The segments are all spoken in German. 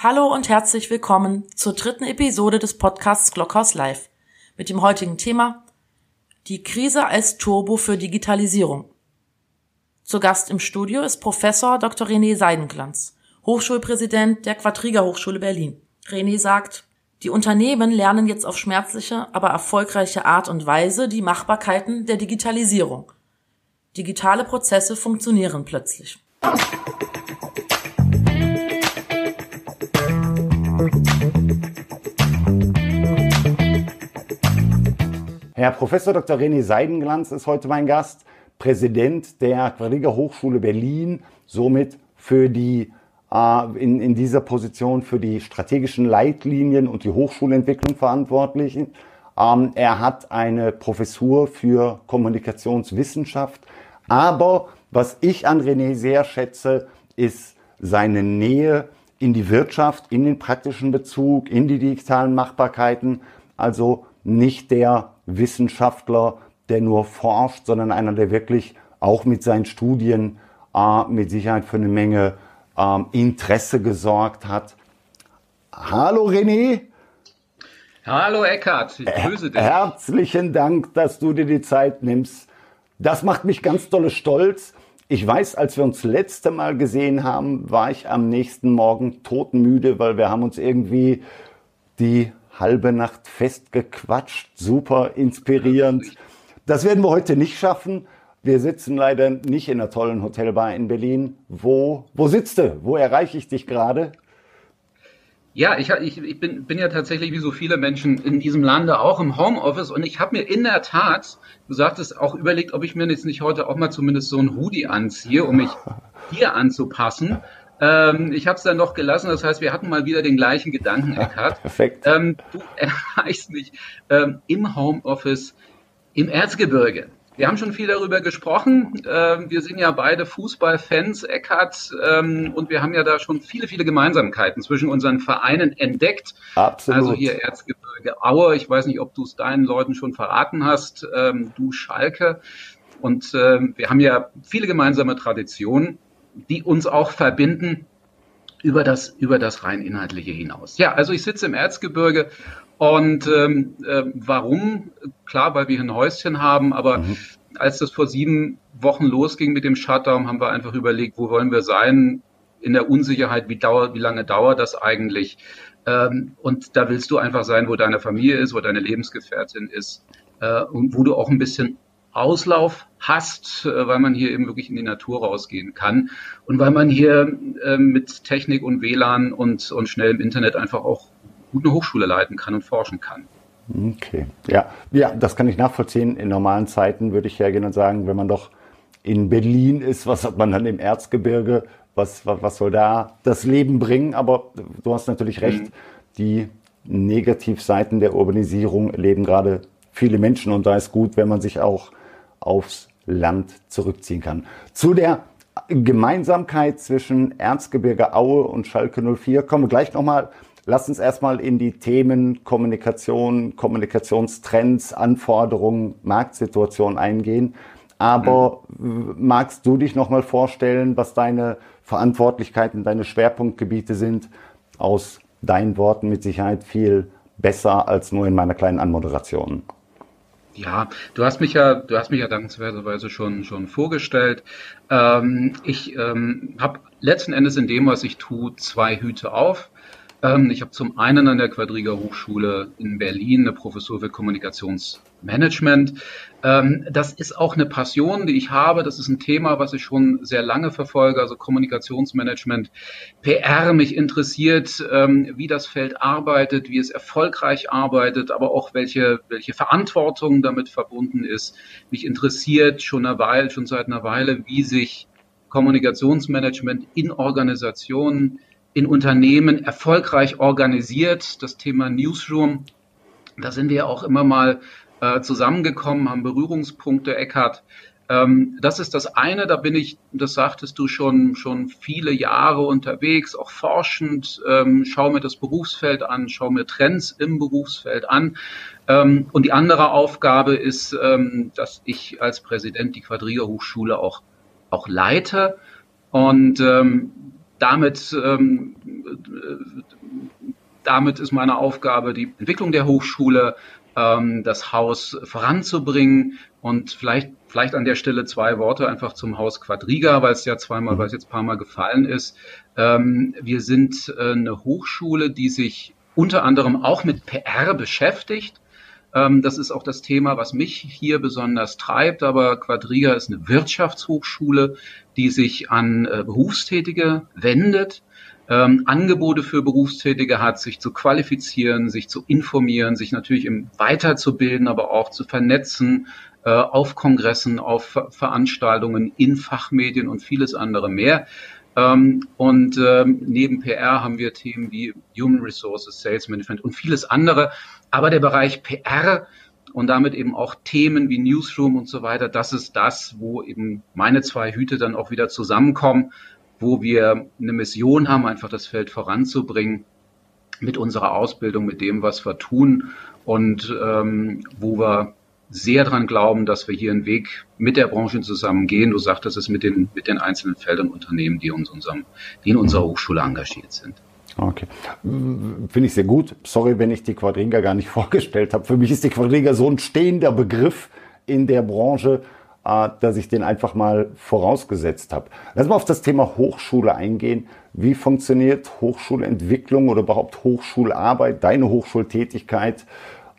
Hallo und herzlich willkommen zur dritten Episode des Podcasts Glockhaus Live mit dem heutigen Thema Die Krise als Turbo für Digitalisierung. Zu Gast im Studio ist Professor Dr. René Seidenglanz, Hochschulpräsident der Quadriga Hochschule Berlin. René sagt, die Unternehmen lernen jetzt auf schmerzliche, aber erfolgreiche Art und Weise die Machbarkeiten der Digitalisierung. Digitale Prozesse funktionieren plötzlich. Herr Professor Dr. René Seidenglanz ist heute mein Gast, Präsident der Quadriga Hochschule Berlin, somit für die äh, in, in dieser Position für die strategischen Leitlinien und die Hochschulentwicklung verantwortlich. Ähm, er hat eine Professur für Kommunikationswissenschaft. Aber was ich an René sehr schätze, ist seine Nähe in die Wirtschaft, in den praktischen Bezug, in die digitalen Machbarkeiten. Also nicht der Wissenschaftler, der nur forscht, sondern einer, der wirklich auch mit seinen Studien äh, mit Sicherheit für eine Menge äh, Interesse gesorgt hat. Hallo René. Hallo Eckart, ich grüße dich. Herzlichen Dank, dass du dir die Zeit nimmst. Das macht mich ganz dolle stolz. Ich weiß, als wir uns letzte Mal gesehen haben, war ich am nächsten Morgen totenmüde, weil wir haben uns irgendwie die halbe Nacht festgequatscht, super inspirierend. Das werden wir heute nicht schaffen. Wir sitzen leider nicht in einer tollen Hotelbar in Berlin. Wo, wo sitzt du? Wo erreiche ich dich gerade? Ja, ich, ich, ich bin, bin ja tatsächlich wie so viele Menschen in diesem Lande auch im Homeoffice und ich habe mir in der Tat, du sagtest, auch überlegt, ob ich mir jetzt nicht heute auch mal zumindest so ein Hoodie anziehe, um mich hier anzupassen. Ähm, ich habe es dann noch gelassen, das heißt, wir hatten mal wieder den gleichen Gedanken, Eckhard. Perfekt. Ähm, du erreichst mich ähm, im Homeoffice im Erzgebirge. Wir haben schon viel darüber gesprochen. Ähm, wir sind ja beide Fußballfans, Eckhard, ähm, und wir haben ja da schon viele, viele Gemeinsamkeiten zwischen unseren Vereinen entdeckt. Absolut. Also hier Erzgebirge Aue. Ich weiß nicht, ob du es deinen Leuten schon verraten hast. Ähm, du Schalke. Und wir haben ja viele gemeinsame Traditionen die uns auch verbinden über das, über das rein inhaltliche hinaus. Ja, also ich sitze im Erzgebirge und ähm, äh, warum? Klar, weil wir hier ein Häuschen haben, aber mhm. als das vor sieben Wochen losging mit dem Shutdown, haben wir einfach überlegt, wo wollen wir sein? In der Unsicherheit, wie, dauert, wie lange dauert das eigentlich? Ähm, und da willst du einfach sein, wo deine Familie ist, wo deine Lebensgefährtin ist äh, und wo du auch ein bisschen Auslauf hast, äh, weil man hier eben wirklich in die Natur rausgehen kann und weil man hier äh, mit Technik und WLAN und, und schnellem Internet einfach auch gut eine Hochschule leiten kann und forschen kann. Okay, ja, ja, das kann ich nachvollziehen. In normalen Zeiten würde ich hergehen und sagen, wenn man doch in Berlin ist, was hat man dann im Erzgebirge? Was, was, was soll da das Leben bringen? Aber du hast natürlich recht, mhm. die Negativseiten der Urbanisierung leben gerade viele Menschen und da ist gut, wenn man sich auch aufs Land zurückziehen kann. Zu der Gemeinsamkeit zwischen Erzgebirge Aue und Schalke 04 kommen wir gleich nochmal. Lass uns erstmal in die Themen Kommunikation, Kommunikationstrends, Anforderungen, Marktsituation eingehen. Aber mhm. magst du dich nochmal vorstellen, was deine Verantwortlichkeiten, deine Schwerpunktgebiete sind? Aus deinen Worten mit Sicherheit viel besser als nur in meiner kleinen Anmoderation. Ja, du hast mich ja, du hast mich ja dankenswerterweise schon schon vorgestellt. Ähm, ich ähm, habe letzten Endes in dem, was ich tue, zwei Hüte auf. Ähm, ich habe zum einen an der Quadriga Hochschule in Berlin eine Professur für Kommunikationsmanagement. Ähm, das ist auch eine Passion, die ich habe. Das ist ein Thema, was ich schon sehr lange verfolge, also Kommunikationsmanagement, PR. Mich interessiert, ähm, wie das Feld arbeitet, wie es erfolgreich arbeitet, aber auch welche, welche Verantwortung damit verbunden ist. Mich interessiert schon eine Weile, schon seit einer Weile, wie sich Kommunikationsmanagement in Organisationen in Unternehmen erfolgreich organisiert. Das Thema Newsroom, da sind wir auch immer mal äh, zusammengekommen, haben Berührungspunkte, Eckhardt. Ähm, das ist das eine, da bin ich, das sagtest du schon, schon viele Jahre unterwegs, auch forschend, ähm, schau mir das Berufsfeld an, schau mir Trends im Berufsfeld an. Ähm, und die andere Aufgabe ist, ähm, dass ich als Präsident die Quadriga Hochschule auch, auch leite. Und ähm, damit, ähm, äh, damit ist meine Aufgabe, die Entwicklung der Hochschule, ähm, das Haus voranzubringen und vielleicht, vielleicht an der Stelle zwei Worte einfach zum Haus Quadriga, weil es ja zweimal, mhm. weil es jetzt ein paar Mal gefallen ist. Ähm, wir sind äh, eine Hochschule, die sich unter anderem auch mit PR beschäftigt. Ähm, das ist auch das Thema, was mich hier besonders treibt. Aber Quadriga ist eine Wirtschaftshochschule, die sich an äh, Berufstätige wendet, ähm, Angebote für Berufstätige hat, sich zu qualifizieren, sich zu informieren, sich natürlich im weiterzubilden, aber auch zu vernetzen äh, auf Kongressen, auf Veranstaltungen, in Fachmedien und vieles andere mehr. Ähm, und ähm, neben PR haben wir Themen wie Human Resources, Sales Management und vieles andere. Aber der Bereich PR und damit eben auch Themen wie Newsroom und so weiter, das ist das, wo eben meine zwei Hüte dann auch wieder zusammenkommen, wo wir eine Mission haben, einfach das Feld voranzubringen mit unserer Ausbildung, mit dem, was wir tun und ähm, wo wir sehr daran glauben, dass wir hier einen Weg mit der Branche zusammen gehen. Du sagtest es mit den, mit den einzelnen Feldern Unternehmen, die, uns unserem, die in unserer Hochschule engagiert sind. Okay. Finde ich sehr gut. Sorry, wenn ich die Quadriga gar nicht vorgestellt habe. Für mich ist die Quadriga so ein stehender Begriff in der Branche, äh, dass ich den einfach mal vorausgesetzt habe. Lass mal auf das Thema Hochschule eingehen. Wie funktioniert Hochschulentwicklung oder überhaupt Hochschularbeit, deine Hochschultätigkeit?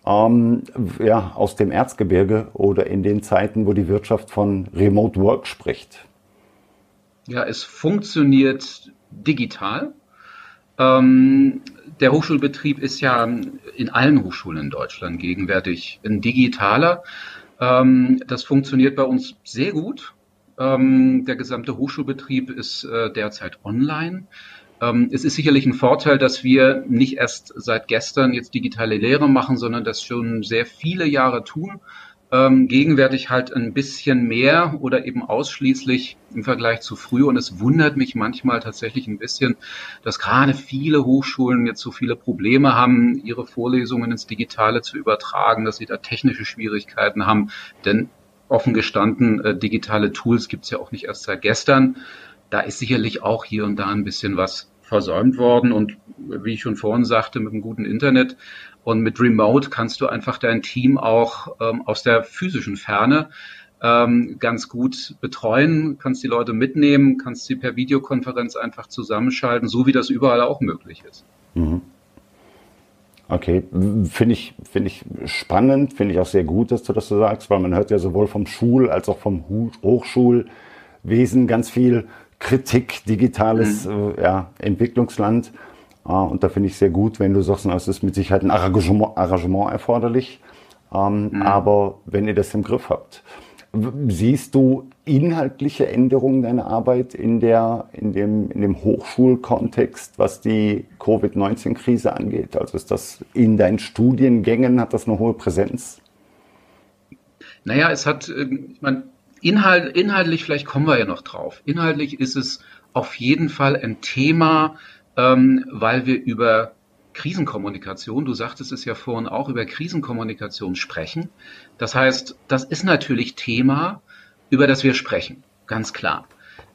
ähm, ja, aus dem Erzgebirge oder in den Zeiten, wo die Wirtschaft von Remote Work spricht? Ja, es funktioniert digital. Ähm, der Hochschulbetrieb ist ja in allen Hochschulen in Deutschland gegenwärtig ein digitaler. Ähm, das funktioniert bei uns sehr gut. Ähm, der gesamte Hochschulbetrieb ist äh, derzeit online. Ähm, es ist sicherlich ein Vorteil, dass wir nicht erst seit gestern jetzt digitale Lehre machen, sondern das schon sehr viele Jahre tun. Ähm, gegenwärtig halt ein bisschen mehr oder eben ausschließlich im Vergleich zu früher. Und es wundert mich manchmal tatsächlich ein bisschen, dass gerade viele Hochschulen jetzt so viele Probleme haben, ihre Vorlesungen ins Digitale zu übertragen, dass sie da technische Schwierigkeiten haben. Denn offen gestanden, äh, digitale Tools gibt es ja auch nicht erst seit gestern da ist sicherlich auch hier und da ein bisschen was versäumt worden. Und wie ich schon vorhin sagte, mit einem guten Internet und mit Remote kannst du einfach dein Team auch ähm, aus der physischen Ferne ähm, ganz gut betreuen, kannst die Leute mitnehmen, kannst sie per Videokonferenz einfach zusammenschalten, so wie das überall auch möglich ist. Mhm. Okay, finde ich, finde ich spannend, finde ich auch sehr gut, dass du das so sagst, weil man hört ja sowohl vom Schul- als auch vom Hochschulwesen ganz viel Kritik, digitales mhm. äh, ja, Entwicklungsland. Und da finde ich sehr gut, wenn du sagst, es ist mit Sicherheit ein Arrangement, Arrangement erforderlich. Ähm, mhm. Aber wenn ihr das im Griff habt, siehst du inhaltliche Änderungen deiner Arbeit in, der, in, dem, in dem Hochschulkontext, was die Covid-19-Krise angeht? Also ist das in deinen Studiengängen, hat das eine hohe Präsenz? Naja, es hat, ähm, ich meine, Inhalt, inhaltlich, vielleicht kommen wir ja noch drauf. Inhaltlich ist es auf jeden Fall ein Thema, ähm, weil wir über Krisenkommunikation, du sagtest es ja vorhin auch, über Krisenkommunikation sprechen. Das heißt, das ist natürlich Thema, über das wir sprechen, ganz klar.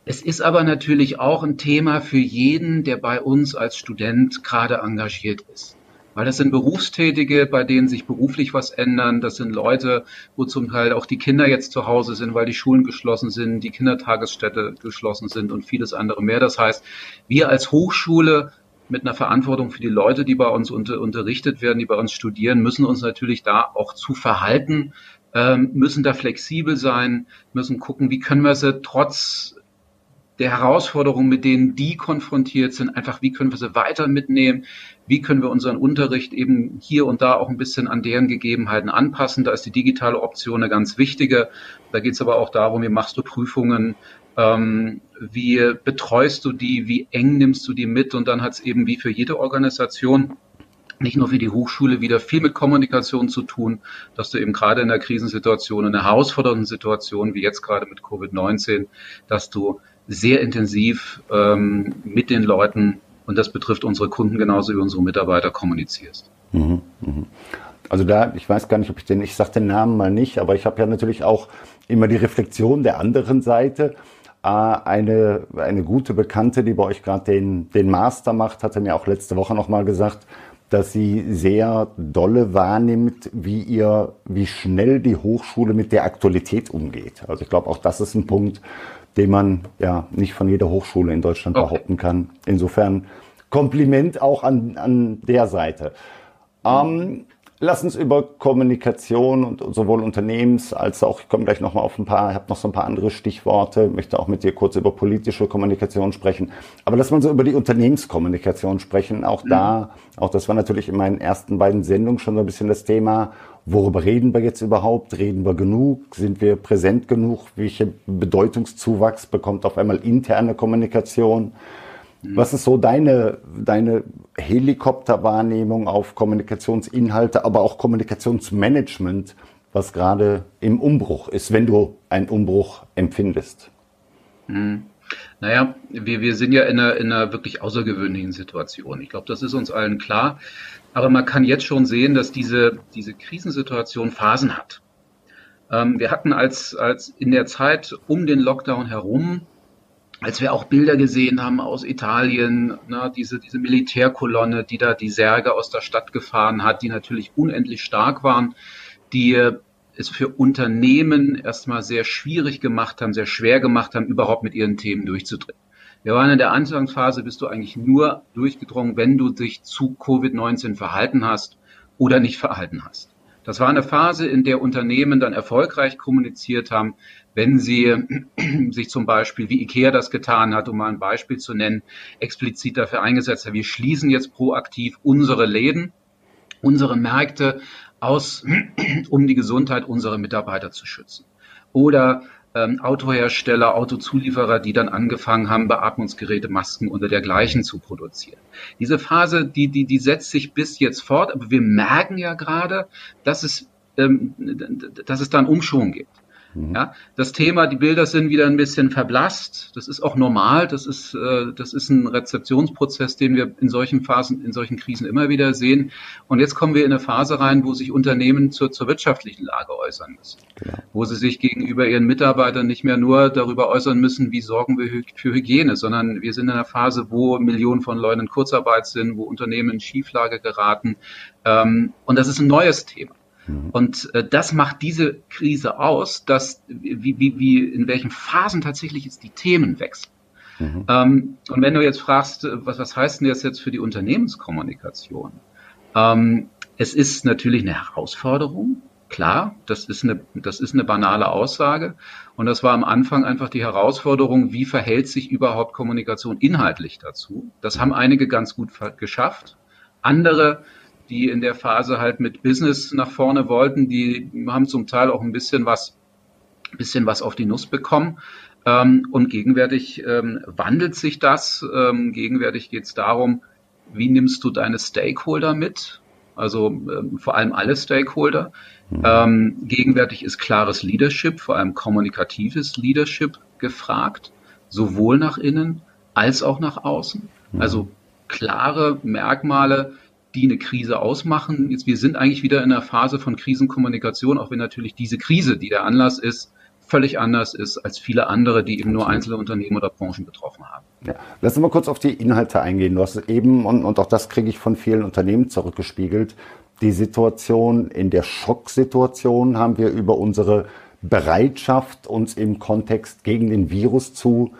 Es ist aber natürlich auch ein Thema für jeden, der bei uns als Student gerade engagiert ist. Weil das sind Berufstätige, bei denen sich beruflich was ändern. Das sind Leute, wo zum Teil auch die Kinder jetzt zu Hause sind, weil die Schulen geschlossen sind, die Kindertagesstätte geschlossen sind und vieles andere mehr. Das heißt, wir als Hochschule mit einer Verantwortung für die Leute, die bei uns unter, unterrichtet werden, die bei uns studieren, müssen uns natürlich da auch zu verhalten, ähm, müssen da flexibel sein, müssen gucken, wie können wir sie trotz der Herausforderungen, mit denen die konfrontiert sind, einfach wie können wir sie weiter mitnehmen, wie können wir unseren Unterricht eben hier und da auch ein bisschen an deren Gegebenheiten anpassen. Da ist die digitale Option eine ganz wichtige. Da geht es aber auch darum, wie machst du Prüfungen, ähm, wie betreust du die, wie eng nimmst du die mit und dann hat es eben wie für jede Organisation nicht nur für die Hochschule wieder viel mit Kommunikation zu tun, dass du eben gerade in der Krisensituation, in einer herausfordernden Situation wie jetzt gerade mit Covid-19, dass du sehr intensiv ähm, mit den Leuten, und das betrifft unsere Kunden genauso wie unsere Mitarbeiter, kommunizierst. Mhm, mhm. Also da, ich weiß gar nicht, ob ich den, ich sage den Namen mal nicht, aber ich habe ja natürlich auch immer die Reflexion der anderen Seite. eine, eine gute Bekannte, die bei euch gerade den, den Master macht, hatte mir auch letzte Woche nochmal gesagt, dass sie sehr dolle wahrnimmt, wie ihr, wie schnell die Hochschule mit der Aktualität umgeht. Also ich glaube, auch das ist ein Punkt, den man ja nicht von jeder Hochschule in Deutschland okay. behaupten kann. Insofern Kompliment auch an, an der Seite. Ähm, lass uns über Kommunikation und sowohl Unternehmens als auch, ich komme gleich nochmal auf ein paar, ich habe noch so ein paar andere Stichworte, möchte auch mit dir kurz über politische Kommunikation sprechen. Aber lass mal so über die Unternehmenskommunikation sprechen. Auch mhm. da, auch das war natürlich in meinen ersten beiden Sendungen schon so ein bisschen das Thema. Worüber reden wir jetzt überhaupt? Reden wir genug? Sind wir präsent genug? Welche Bedeutungszuwachs bekommt auf einmal interne Kommunikation? Was ist so deine, deine Helikopterwahrnehmung auf Kommunikationsinhalte, aber auch Kommunikationsmanagement, was gerade im Umbruch ist, wenn du einen Umbruch empfindest? Hm. Naja, wir, wir sind ja in einer, in einer wirklich außergewöhnlichen Situation. Ich glaube, das ist uns allen klar. Aber man kann jetzt schon sehen, dass diese, diese Krisensituation Phasen hat. Ähm, wir hatten als, als in der Zeit um den Lockdown herum als wir auch Bilder gesehen haben aus Italien, ne, diese, diese Militärkolonne, die da die Särge aus der Stadt gefahren hat, die natürlich unendlich stark waren, die es für Unternehmen erstmal sehr schwierig gemacht haben, sehr schwer gemacht haben, überhaupt mit ihren Themen durchzudringen. Wir waren in der Anfangsphase, bist du eigentlich nur durchgedrungen, wenn du dich zu Covid-19 verhalten hast oder nicht verhalten hast. Das war eine Phase, in der Unternehmen dann erfolgreich kommuniziert haben, wenn sie sich zum Beispiel, wie IKEA das getan hat, um mal ein Beispiel zu nennen, explizit dafür eingesetzt hat, wir schließen jetzt proaktiv unsere Läden, unsere Märkte aus, um die Gesundheit unserer Mitarbeiter zu schützen. Oder ähm, Autohersteller, Autozulieferer, die dann angefangen haben, Beatmungsgeräte, Masken oder dergleichen zu produzieren. Diese Phase, die, die, die setzt sich bis jetzt fort, aber wir merken ja gerade, dass es, ähm, dass es da einen Umschwung gibt. Mhm. Ja, das Thema, die Bilder sind wieder ein bisschen verblasst. Das ist auch normal. Das ist, äh, das ist ein Rezeptionsprozess, den wir in solchen Phasen, in solchen Krisen immer wieder sehen. Und jetzt kommen wir in eine Phase rein, wo sich Unternehmen zur, zur wirtschaftlichen Lage äußern müssen. Genau. Wo sie sich gegenüber ihren Mitarbeitern nicht mehr nur darüber äußern müssen, wie sorgen wir für Hygiene, sondern wir sind in einer Phase, wo Millionen von Leuten in Kurzarbeit sind, wo Unternehmen in Schieflage geraten. Ähm, und das ist ein neues Thema. Mhm. Und äh, das macht diese Krise aus, dass wie, wie, wie in welchen Phasen tatsächlich jetzt die Themen wechseln. Mhm. Ähm, und wenn du jetzt fragst, äh, was, was heißt denn das jetzt für die Unternehmenskommunikation? Ähm, es ist natürlich eine Herausforderung, klar, das ist eine, das ist eine banale Aussage. Und das war am Anfang einfach die Herausforderung, wie verhält sich überhaupt Kommunikation inhaltlich dazu? Das haben einige ganz gut geschafft. Andere die in der Phase halt mit Business nach vorne wollten, die haben zum Teil auch ein bisschen was, bisschen was auf die Nuss bekommen. Ähm, und gegenwärtig ähm, wandelt sich das. Ähm, gegenwärtig geht es darum, wie nimmst du deine Stakeholder mit? Also ähm, vor allem alle Stakeholder. Mhm. Ähm, gegenwärtig ist klares Leadership, vor allem kommunikatives Leadership gefragt, sowohl nach innen als auch nach außen. Mhm. Also klare Merkmale, die eine Krise ausmachen. Jetzt, wir sind eigentlich wieder in einer Phase von Krisenkommunikation, auch wenn natürlich diese Krise, die der Anlass ist, völlig anders ist als viele andere, die eben nur einzelne Unternehmen oder Branchen betroffen haben. Ja. Lass uns mal kurz auf die Inhalte eingehen. Du hast eben, und, und auch das kriege ich von vielen Unternehmen zurückgespiegelt, die Situation, in der Schocksituation haben wir über unsere Bereitschaft, uns im Kontext gegen den Virus zu,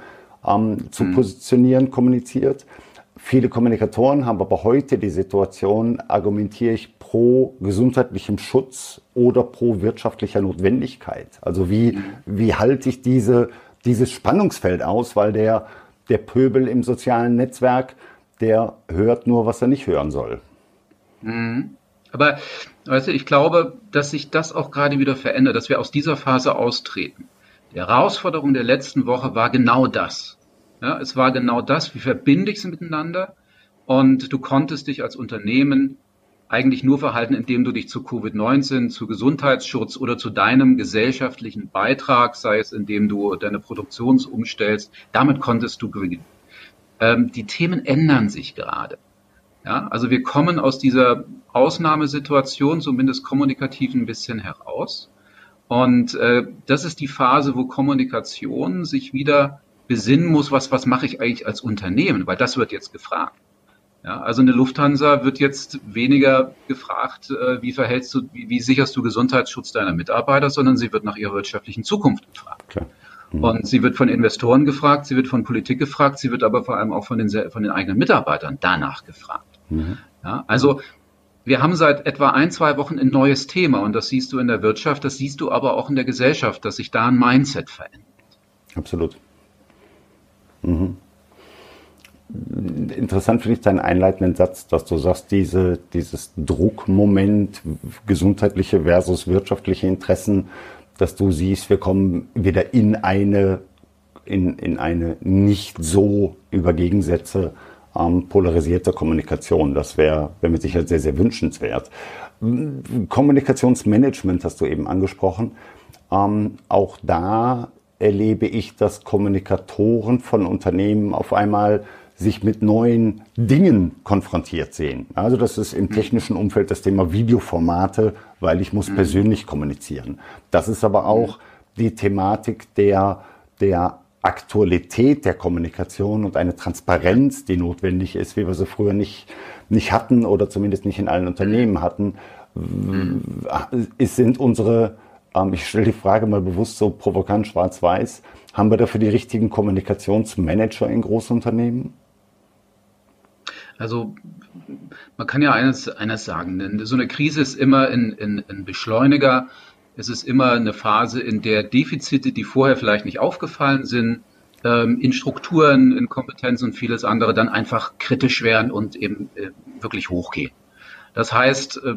ähm, zu hm. positionieren, kommuniziert. Viele Kommunikatoren haben aber heute die Situation, argumentiere ich pro gesundheitlichem Schutz oder pro wirtschaftlicher Notwendigkeit. Also wie, wie halte ich diese, dieses Spannungsfeld aus, weil der, der Pöbel im sozialen Netzwerk, der hört nur, was er nicht hören soll. Mhm. Aber weißt du, ich glaube, dass sich das auch gerade wieder verändert, dass wir aus dieser Phase austreten. Die Herausforderung der letzten Woche war genau das. Ja, es war genau das, wie verbinde ich sie miteinander? Und du konntest dich als Unternehmen eigentlich nur verhalten, indem du dich zu Covid-19, zu Gesundheitsschutz oder zu deinem gesellschaftlichen Beitrag, sei es indem du deine Produktion umstellst, damit konntest du gewinnen. Ähm, die Themen ändern sich gerade. Ja, also wir kommen aus dieser Ausnahmesituation zumindest kommunikativ ein bisschen heraus. Und äh, das ist die Phase, wo Kommunikation sich wieder besinnen muss, was, was mache ich eigentlich als Unternehmen, weil das wird jetzt gefragt. Ja, also eine Lufthansa wird jetzt weniger gefragt, äh, wie verhältst du, wie, wie, sicherst du Gesundheitsschutz deiner Mitarbeiter, sondern sie wird nach ihrer wirtschaftlichen Zukunft gefragt. Mhm. Und sie wird von Investoren gefragt, sie wird von Politik gefragt, sie wird aber vor allem auch von den, von den eigenen Mitarbeitern danach gefragt. Mhm. Ja, also wir haben seit etwa ein, zwei Wochen ein neues Thema und das siehst du in der Wirtschaft, das siehst du aber auch in der Gesellschaft, dass sich da ein Mindset verändert. Absolut. Mhm. Interessant finde ich deinen einleitenden Satz, dass du sagst, diese, dieses Druckmoment, gesundheitliche versus wirtschaftliche Interessen, dass du siehst, wir kommen wieder in eine, in, in eine nicht so über Gegensätze ähm, polarisierte Kommunikation. Das wäre wär mit Sicherheit sehr, sehr wünschenswert. Kommunikationsmanagement hast du eben angesprochen. Ähm, auch da erlebe ich, dass Kommunikatoren von Unternehmen auf einmal sich mit neuen Dingen konfrontiert sehen. Also das ist im technischen Umfeld das Thema Videoformate, weil ich muss mhm. persönlich kommunizieren. Das ist aber auch die Thematik der, der Aktualität der Kommunikation und eine Transparenz, die notwendig ist, wie wir sie früher nicht, nicht hatten oder zumindest nicht in allen Unternehmen hatten, es sind unsere, ich stelle die Frage mal bewusst so provokant schwarz-weiß, haben wir dafür die richtigen Kommunikationsmanager in Großunternehmen? Also man kann ja eines, eines sagen, so eine Krise ist immer ein, ein, Beschleuniger es ist immer eine Phase, in der Defizite, die vorher vielleicht nicht aufgefallen sind, ähm, in Strukturen, in Kompetenzen und vieles andere dann einfach kritisch werden und eben äh, wirklich hochgehen. Das heißt, äh,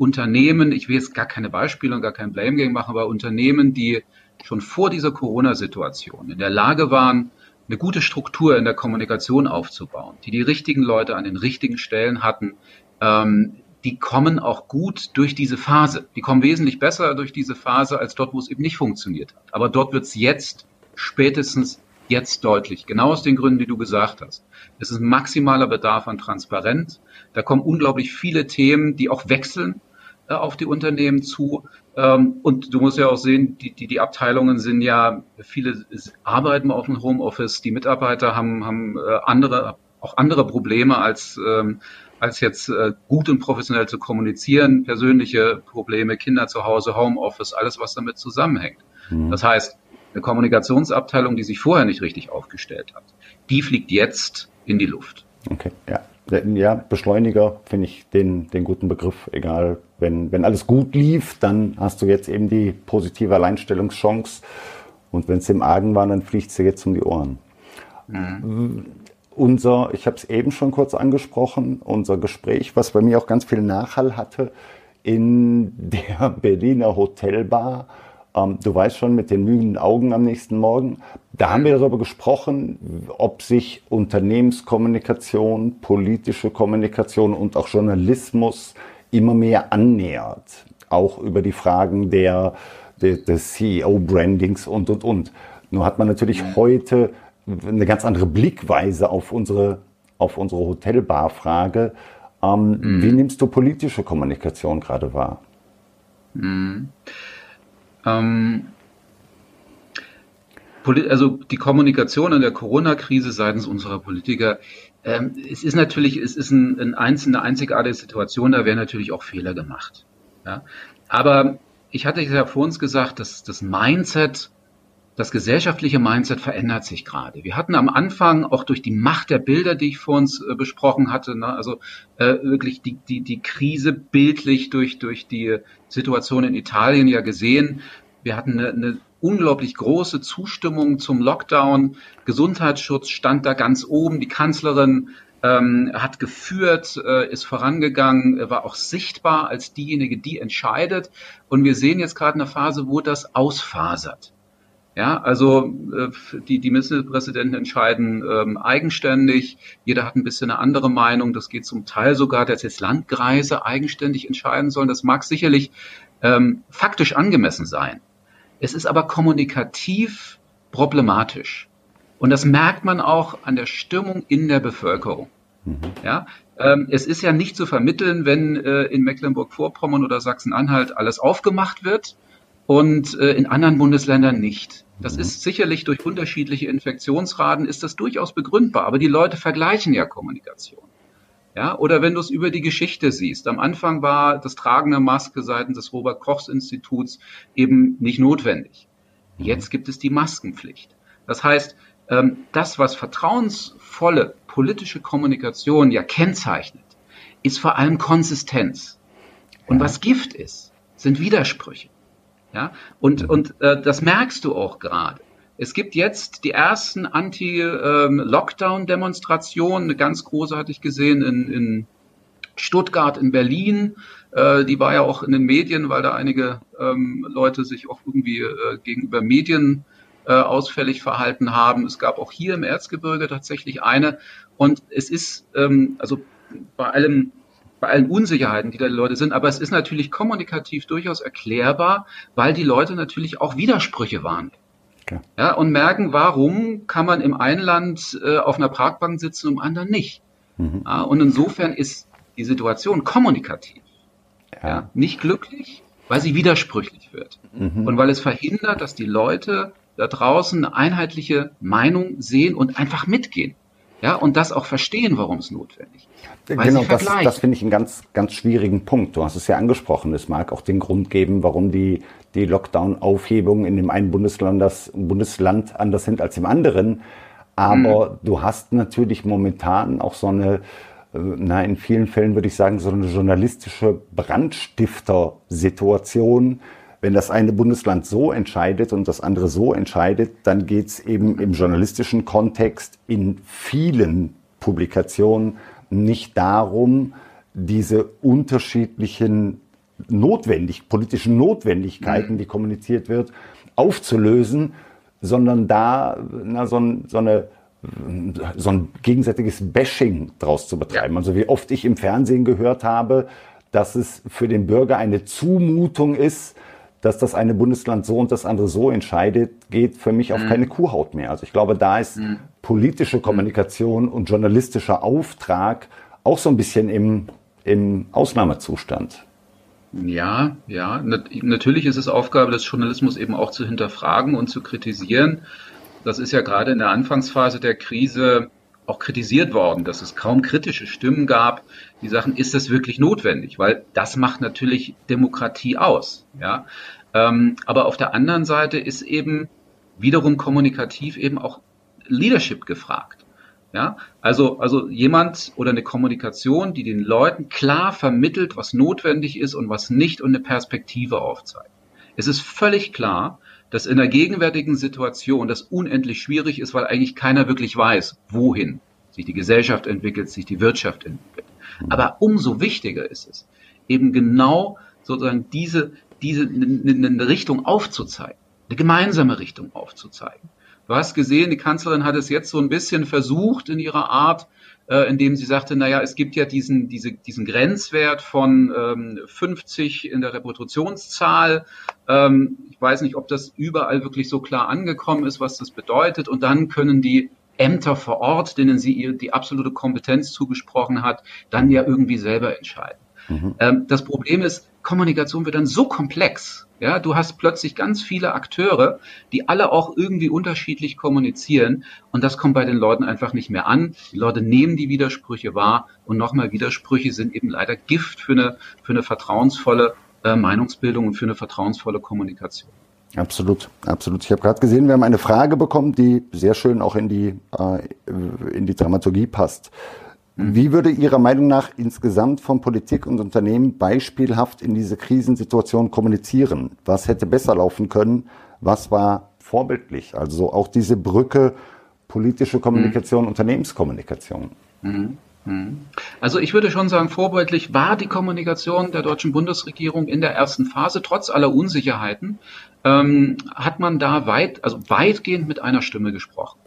Unternehmen, ich will jetzt gar keine Beispiele und gar kein Blame Game machen, aber Unternehmen, die schon vor dieser Corona-Situation in der Lage waren, eine gute Struktur in der Kommunikation aufzubauen, die die richtigen Leute an den richtigen Stellen hatten, ähm, die kommen auch gut durch diese Phase. Die kommen wesentlich besser durch diese Phase als dort, wo es eben nicht funktioniert hat. Aber dort wird es jetzt, spätestens jetzt deutlich. Genau aus den Gründen, die du gesagt hast. Es ist maximaler Bedarf an Transparenz. Da kommen unglaublich viele Themen, die auch wechseln äh, auf die Unternehmen zu. Ähm, und du musst ja auch sehen, die, die, die Abteilungen sind ja, viele arbeiten auf dem Homeoffice, die Mitarbeiter haben, haben äh, andere, auch andere Probleme als, ähm, als jetzt äh, gut und professionell zu kommunizieren, persönliche Probleme, Kinder zu Hause, Homeoffice, alles, was damit zusammenhängt. Mhm. Das heißt, eine Kommunikationsabteilung, die sich vorher nicht richtig aufgestellt hat, die fliegt jetzt in die Luft. Okay, ja. Ja, Beschleuniger finde ich den, den guten Begriff. Egal, wenn, wenn alles gut lief, dann hast du jetzt eben die positive Alleinstellungschance. Und wenn es im Argen war, dann fliegt sie jetzt um die Ohren. Mhm unser, ich habe es eben schon kurz angesprochen, unser Gespräch, was bei mir auch ganz viel Nachhall hatte, in der Berliner Hotelbar. Ähm, du weißt schon, mit den müden Augen am nächsten Morgen. Da haben wir darüber gesprochen, ob sich Unternehmenskommunikation, politische Kommunikation und auch Journalismus immer mehr annähert. Auch über die Fragen der, der des CEO-Brandings und, und, und. Nur hat man natürlich heute eine ganz andere Blickweise auf unsere, auf unsere Hotelbarfrage. Ähm, mhm. Wie nimmst du politische Kommunikation gerade wahr? Mhm. Ähm, also die Kommunikation in der Corona-Krise seitens unserer Politiker, ähm, es ist natürlich, es ist ein, ein einz, eine einzigartige Situation, da werden natürlich auch Fehler gemacht. Ja? Aber ich hatte ja vor uns gesagt, dass das Mindset das gesellschaftliche Mindset verändert sich gerade. Wir hatten am Anfang auch durch die Macht der Bilder, die ich vor uns äh, besprochen hatte, ne, also äh, wirklich die, die, die Krise bildlich durch, durch die Situation in Italien ja gesehen. Wir hatten eine, eine unglaublich große Zustimmung zum Lockdown. Gesundheitsschutz stand da ganz oben. Die Kanzlerin ähm, hat geführt, äh, ist vorangegangen, war auch sichtbar als diejenige, die entscheidet. Und wir sehen jetzt gerade eine Phase, wo das ausfasert. Ja, also äh, die, die Ministerpräsidenten entscheiden ähm, eigenständig. Jeder hat ein bisschen eine andere Meinung. Das geht zum Teil sogar, dass jetzt Landkreise eigenständig entscheiden sollen. Das mag sicherlich ähm, faktisch angemessen sein. Es ist aber kommunikativ problematisch. Und das merkt man auch an der Stimmung in der Bevölkerung. Mhm. Ja, ähm, es ist ja nicht zu vermitteln, wenn äh, in Mecklenburg-Vorpommern oder Sachsen-Anhalt alles aufgemacht wird und äh, in anderen Bundesländern nicht. Das mhm. ist sicherlich durch unterschiedliche Infektionsraten ist das durchaus begründbar, aber die Leute vergleichen ja Kommunikation. Ja, oder wenn du es über die Geschichte siehst. Am Anfang war das Tragen der Maske seitens des Robert Kochs Instituts eben nicht notwendig. Mhm. Jetzt gibt es die Maskenpflicht. Das heißt, ähm, das, was vertrauensvolle politische Kommunikation ja kennzeichnet, ist vor allem Konsistenz. Und was Gift ist, sind Widersprüche. Ja, und, mhm. und äh, das merkst du auch gerade. Es gibt jetzt die ersten Anti-Lockdown-Demonstrationen. Eine ganz große hatte ich gesehen in, in Stuttgart, in Berlin. Äh, die war ja auch in den Medien, weil da einige ähm, Leute sich auch irgendwie äh, gegenüber Medien äh, ausfällig verhalten haben. Es gab auch hier im Erzgebirge tatsächlich eine. Und es ist, ähm, also bei allem bei allen Unsicherheiten, die da die Leute sind. Aber es ist natürlich kommunikativ durchaus erklärbar, weil die Leute natürlich auch Widersprüche wahrnehmen. Okay. Ja, und merken, warum kann man im einen Land äh, auf einer Parkbank sitzen und im anderen nicht. Mhm. Ja, und insofern ist die Situation kommunikativ ja. ja. nicht glücklich, weil sie widersprüchlich wird. Mhm. Und weil es verhindert, dass die Leute da draußen eine einheitliche Meinung sehen und einfach mitgehen. Ja, und das auch verstehen, warum es notwendig ist. Genau, das, das finde ich einen ganz, ganz schwierigen Punkt. Du hast es ja angesprochen. Es mag auch den Grund geben, warum die, die Lockdown-Aufhebungen in dem einen Bundesland, das, Bundesland anders sind als im anderen. Aber mhm. du hast natürlich momentan auch so eine, äh, na, in vielen Fällen würde ich sagen, so eine journalistische Brandstifter-Situation, wenn das eine Bundesland so entscheidet und das andere so entscheidet, dann geht es eben im journalistischen Kontext in vielen Publikationen nicht darum, diese unterschiedlichen notwendig, politischen Notwendigkeiten, die kommuniziert wird, aufzulösen, sondern da na, so, so, eine, so ein gegenseitiges Bashing draus zu betreiben. Also wie oft ich im Fernsehen gehört habe, dass es für den Bürger eine Zumutung ist, dass das eine Bundesland so und das andere so entscheidet, geht für mich auf mhm. keine Kuhhaut mehr. Also ich glaube, da ist mhm. politische Kommunikation und journalistischer Auftrag auch so ein bisschen im, im Ausnahmezustand. Ja, ja. Natürlich ist es Aufgabe des Journalismus eben auch zu hinterfragen und zu kritisieren. Das ist ja gerade in der Anfangsphase der Krise auch kritisiert worden, dass es kaum kritische Stimmen gab, die sagen, ist das wirklich notwendig? Weil das macht natürlich Demokratie aus. Ja? Ähm, aber auf der anderen Seite ist eben wiederum kommunikativ eben auch Leadership gefragt. Ja, also, also jemand oder eine Kommunikation, die den Leuten klar vermittelt, was notwendig ist und was nicht und eine Perspektive aufzeigt. Es ist völlig klar, dass in der gegenwärtigen Situation das unendlich schwierig ist, weil eigentlich keiner wirklich weiß, wohin sich die Gesellschaft entwickelt, sich die Wirtschaft entwickelt. Aber umso wichtiger ist es, eben genau sozusagen diese, diese eine Richtung aufzuzeigen, eine gemeinsame Richtung aufzuzeigen. Du hast gesehen, die Kanzlerin hat es jetzt so ein bisschen versucht in ihrer Art, äh, indem sie sagte, naja, es gibt ja diesen, diese, diesen Grenzwert von ähm, 50 in der Reproduktionszahl. Ähm, ich weiß nicht, ob das überall wirklich so klar angekommen ist, was das bedeutet. Und dann können die Ämter vor Ort, denen sie ihr die absolute Kompetenz zugesprochen hat, dann ja irgendwie selber entscheiden. Mhm. Ähm, das Problem ist, Kommunikation wird dann so komplex. Ja, du hast plötzlich ganz viele Akteure, die alle auch irgendwie unterschiedlich kommunizieren und das kommt bei den Leuten einfach nicht mehr an. Die Leute nehmen die Widersprüche wahr und nochmal Widersprüche sind eben leider Gift für eine, für eine vertrauensvolle äh, Meinungsbildung und für eine vertrauensvolle Kommunikation. Absolut, absolut. Ich habe gerade gesehen, wir haben eine Frage bekommen, die sehr schön auch in die, äh, in die Dramaturgie passt. Wie würde Ihrer Meinung nach insgesamt von Politik und Unternehmen beispielhaft in diese Krisensituation kommunizieren? Was hätte besser laufen können? Was war vorbildlich? Also auch diese Brücke politische Kommunikation, mhm. Unternehmenskommunikation. Mhm. Mhm. Also ich würde schon sagen, vorbildlich war die Kommunikation der deutschen Bundesregierung in der ersten Phase, trotz aller Unsicherheiten, ähm, hat man da weit, also weitgehend mit einer Stimme gesprochen.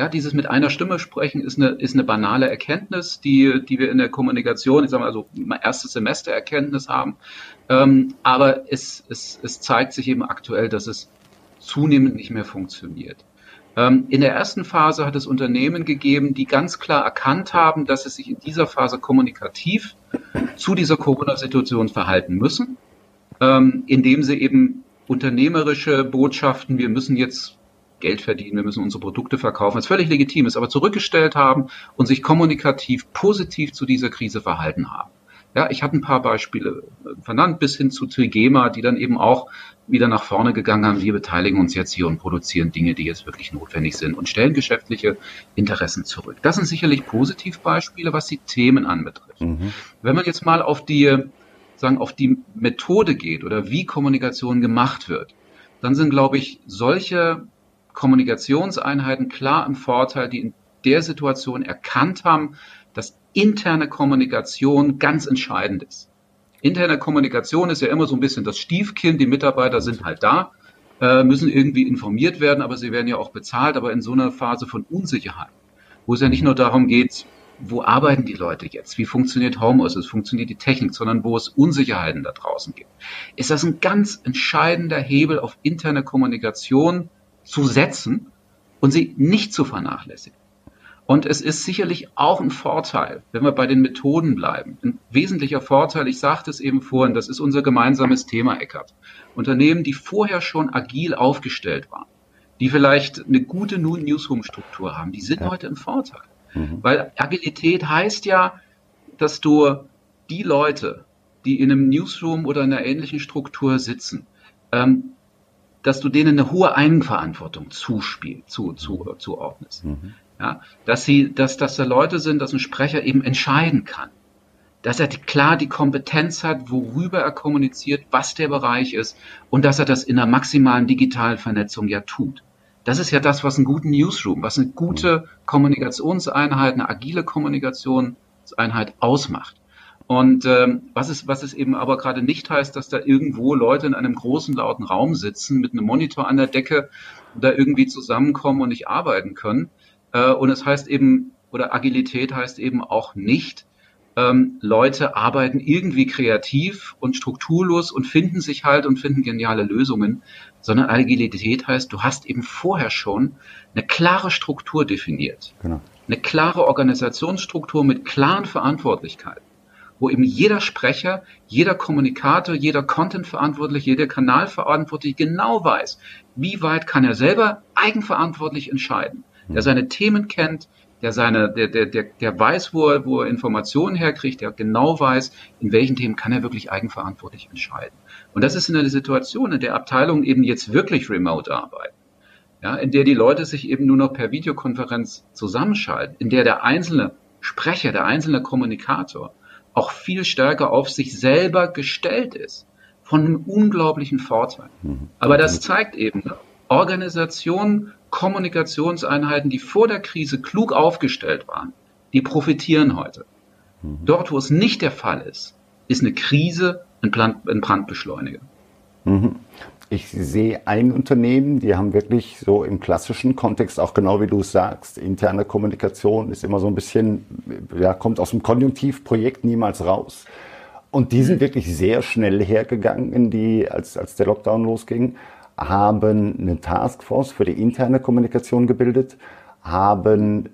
Ja, dieses mit einer Stimme sprechen ist eine, ist eine banale Erkenntnis, die, die wir in der Kommunikation, ich sage mal, also erstes Semester Erkenntnis haben. Ähm, aber es, es, es zeigt sich eben aktuell, dass es zunehmend nicht mehr funktioniert. Ähm, in der ersten Phase hat es Unternehmen gegeben, die ganz klar erkannt haben, dass sie sich in dieser Phase kommunikativ zu dieser Corona-Situation verhalten müssen, ähm, indem sie eben unternehmerische Botschaften, wir müssen jetzt Geld verdienen, wir müssen unsere Produkte verkaufen, was völlig legitim ist, aber zurückgestellt haben und sich kommunikativ positiv zu dieser Krise verhalten haben. Ja, ich hatte ein paar Beispiele vernannt, bis hin zu Trigema, die dann eben auch wieder nach vorne gegangen haben. Wir beteiligen uns jetzt hier und produzieren Dinge, die jetzt wirklich notwendig sind und stellen geschäftliche Interessen zurück. Das sind sicherlich Positivbeispiele, was die Themen anbetrifft. Mhm. Wenn man jetzt mal auf die, sagen, auf die Methode geht oder wie Kommunikation gemacht wird, dann sind, glaube ich, solche Kommunikationseinheiten klar im Vorteil, die in der Situation erkannt haben, dass interne Kommunikation ganz entscheidend ist. Interne Kommunikation ist ja immer so ein bisschen das Stiefkind. Die Mitarbeiter sind halt da, äh, müssen irgendwie informiert werden, aber sie werden ja auch bezahlt. Aber in so einer Phase von Unsicherheit, wo es ja nicht nur darum geht, wo arbeiten die Leute jetzt? Wie funktioniert Homeoffice? Funktioniert die Technik? Sondern wo es Unsicherheiten da draußen gibt. Ist das ein ganz entscheidender Hebel auf interne Kommunikation zu setzen und sie nicht zu vernachlässigen? Und es ist sicherlich auch ein Vorteil, wenn wir bei den Methoden bleiben. Ein wesentlicher Vorteil, ich sagte es eben vorhin, das ist unser gemeinsames Thema, Eckert. Unternehmen, die vorher schon agil aufgestellt waren, die vielleicht eine gute Newsroom-Struktur haben, die sind ja. heute im Vorteil. Mhm. Weil Agilität heißt ja, dass du die Leute, die in einem Newsroom oder in einer ähnlichen Struktur sitzen, ähm, dass du denen eine hohe Eigenverantwortung zuspielst, zu, zu, zuordnest. Mhm. Ja, dass sie, dass, dass da Leute sind, dass ein Sprecher eben entscheiden kann. Dass er klar die Kompetenz hat, worüber er kommuniziert, was der Bereich ist und dass er das in einer maximalen digitalen Vernetzung ja tut. Das ist ja das, was einen guten Newsroom, was eine gute Kommunikationseinheit, eine agile Kommunikationseinheit ausmacht. Und ähm, was, es, was es eben aber gerade nicht heißt, dass da irgendwo Leute in einem großen, lauten Raum sitzen mit einem Monitor an der Decke und da irgendwie zusammenkommen und nicht arbeiten können, äh, und es heißt eben, oder Agilität heißt eben auch nicht, ähm, Leute arbeiten irgendwie kreativ und strukturlos und finden sich halt und finden geniale Lösungen, sondern Agilität heißt, du hast eben vorher schon eine klare Struktur definiert. Genau. Eine klare Organisationsstruktur mit klaren Verantwortlichkeiten, wo eben jeder Sprecher, jeder Kommunikator, jeder Content-Verantwortliche, jeder Kanalverantwortliche genau weiß, wie weit kann er selber eigenverantwortlich entscheiden der seine Themen kennt, der seine, der, der, der, der weiß, wo er, wo er Informationen herkriegt, der genau weiß, in welchen Themen kann er wirklich eigenverantwortlich entscheiden. Und das ist in einer Situation, in der Abteilungen eben jetzt wirklich remote arbeiten, ja, in der die Leute sich eben nur noch per Videokonferenz zusammenschalten, in der der einzelne Sprecher, der einzelne Kommunikator auch viel stärker auf sich selber gestellt ist, von einem unglaublichen Vorteil. Mhm. Aber das zeigt eben, Organisationen Kommunikationseinheiten, die vor der Krise klug aufgestellt waren, die profitieren heute. Mhm. Dort, wo es nicht der Fall ist, ist eine Krise ein, Brandbeschleuniger. Ich sehe ein Unternehmen, die haben wirklich so im klassischen Kontext, auch genau wie du es sagst, interne Kommunikation ist immer so ein bisschen, ja, kommt aus dem Konjunktivprojekt niemals raus. Und die sind mhm. wirklich sehr schnell hergegangen, in die, als, als der Lockdown losging, haben eine Taskforce für die interne Kommunikation gebildet, haben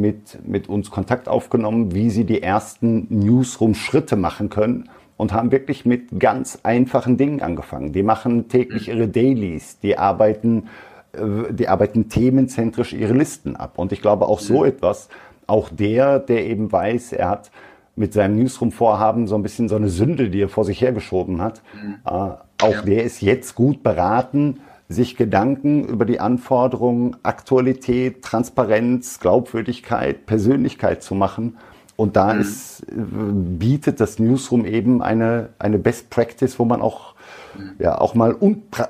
mit, mit uns Kontakt aufgenommen, wie sie die ersten Newsroom-Schritte machen können und haben wirklich mit ganz einfachen Dingen angefangen. Die machen täglich ihre Dailies, die arbeiten, äh, die arbeiten themenzentrisch ihre Listen ab. Und ich glaube auch so etwas, auch der, der eben weiß, er hat mit seinem Newsroom-Vorhaben so ein bisschen so eine Sünde, die er vor sich hergeschoben hat, mhm. äh, auch der ist jetzt gut beraten, sich Gedanken über die Anforderungen, Aktualität, Transparenz, Glaubwürdigkeit, Persönlichkeit zu machen. Und da mhm. ist, äh, bietet das Newsroom eben eine, eine Best Practice, wo man auch, mhm. ja, auch, mal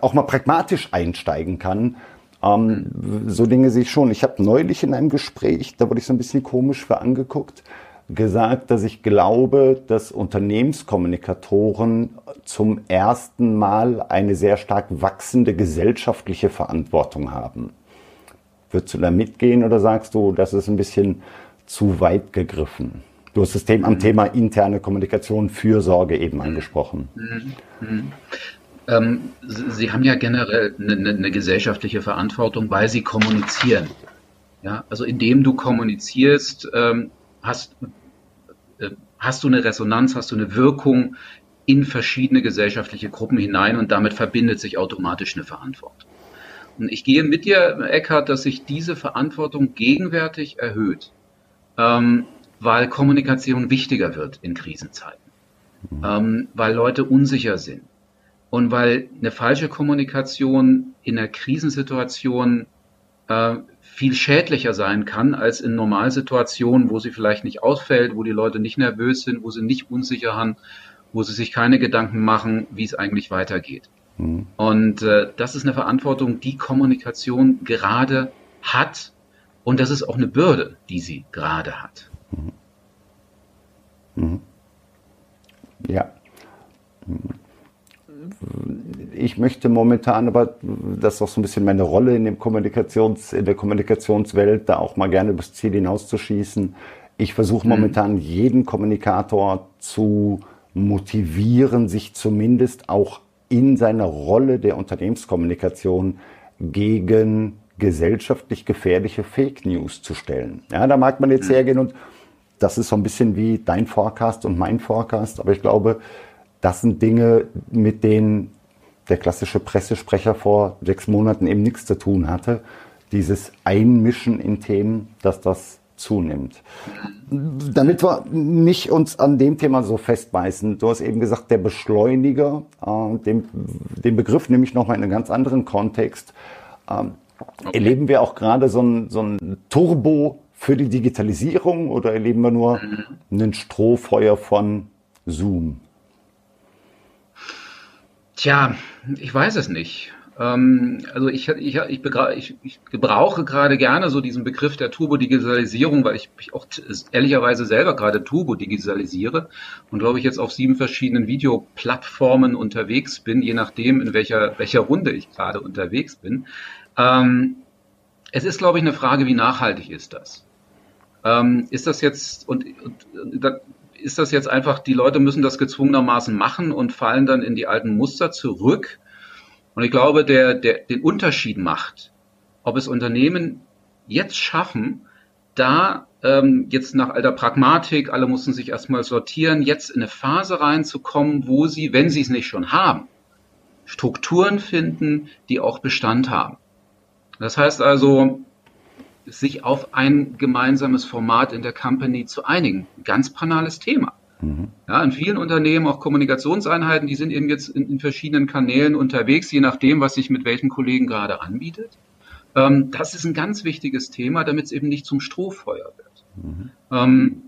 auch mal pragmatisch einsteigen kann. Ähm, mhm. So Dinge sehe ich schon. Ich habe neulich in einem Gespräch, da wurde ich so ein bisschen komisch für angeguckt, gesagt, dass ich glaube, dass Unternehmenskommunikatoren zum ersten Mal eine sehr stark wachsende gesellschaftliche Verantwortung haben. Würdest du da mitgehen oder sagst du, das ist ein bisschen zu weit gegriffen? Du hast das Thema, am mhm. Thema interne Kommunikation, Fürsorge eben angesprochen. Mhm. Mhm. Ähm, Sie haben ja generell eine, eine, gesellschaftliche Verantwortung, weil Sie kommunizieren. Ja, also indem du kommunizierst, ähm, hast, äh, hast du eine Resonanz, hast du eine Wirkung in verschiedene gesellschaftliche Gruppen hinein und damit verbindet sich automatisch eine Verantwortung. Und ich gehe mit dir, Eckhard, dass sich diese Verantwortung gegenwärtig erhöht, ähm, weil Kommunikation wichtiger wird in Krisenzeiten, mhm. ähm, weil Leute unsicher sind und weil eine falsche Kommunikation in einer Krisensituation äh, viel schädlicher sein kann als in Normalsituationen, wo sie vielleicht nicht ausfällt, wo die Leute nicht nervös sind, wo sie nicht unsicher haben, wo sie sich keine Gedanken machen, wie es eigentlich weitergeht. Mhm. Und äh, das ist eine Verantwortung, die Kommunikation gerade hat. Und das ist auch eine Bürde, die sie gerade hat. Mhm. Mhm. Ja. Ich möchte momentan, aber das ist auch so ein bisschen meine Rolle in, dem Kommunikations, in der Kommunikationswelt, da auch mal gerne übers Ziel hinauszuschießen. Ich versuche mhm. momentan jeden Kommunikator zu motivieren, sich zumindest auch in seiner Rolle der Unternehmenskommunikation gegen gesellschaftlich gefährliche Fake News zu stellen. Ja, da mag man jetzt mhm. hergehen und das ist so ein bisschen wie dein Forecast und mein Forecast, aber ich glaube, das sind Dinge, mit denen der klassische Pressesprecher vor sechs Monaten eben nichts zu tun hatte. Dieses Einmischen in Themen, dass das zunimmt. Damit wir nicht uns an dem Thema so festbeißen, du hast eben gesagt, der Beschleuniger, äh, den, den Begriff nehme ich nochmal in einen ganz anderen Kontext. Ähm, okay. Erleben wir auch gerade so ein, so ein Turbo für die Digitalisierung oder erleben wir nur mhm. ein Strohfeuer von Zoom? Tja, ich weiß es nicht. Ähm, also ich, ich, ich, ich, ich gebrauche gerade gerne so diesen Begriff der Turbo-Digitalisierung, weil ich mich auch ehrlicherweise selber gerade Turbo-digitalisiere und glaube ich jetzt auf sieben verschiedenen Videoplattformen unterwegs bin, je nachdem, in welcher, welcher Runde ich gerade unterwegs bin. Ähm, es ist, glaube ich, eine Frage, wie nachhaltig ist das? Ähm, ist das jetzt, und, und, und ist das jetzt einfach, die Leute müssen das gezwungenermaßen machen und fallen dann in die alten Muster zurück? Und ich glaube, der, der den Unterschied macht, ob es Unternehmen jetzt schaffen, da ähm, jetzt nach alter Pragmatik, alle mussten sich erstmal sortieren, jetzt in eine Phase reinzukommen, wo sie, wenn sie es nicht schon haben, Strukturen finden, die auch Bestand haben. Das heißt also, sich auf ein gemeinsames Format in der Company zu einigen. Ganz banales Thema. Mhm. Ja, in vielen Unternehmen, auch Kommunikationseinheiten, die sind eben jetzt in, in, verschiedenen Kanälen unterwegs, je nachdem, was sich mit welchen Kollegen gerade anbietet. Ähm, das ist ein ganz wichtiges Thema, damit es eben nicht zum Strohfeuer wird. Mhm. Ähm,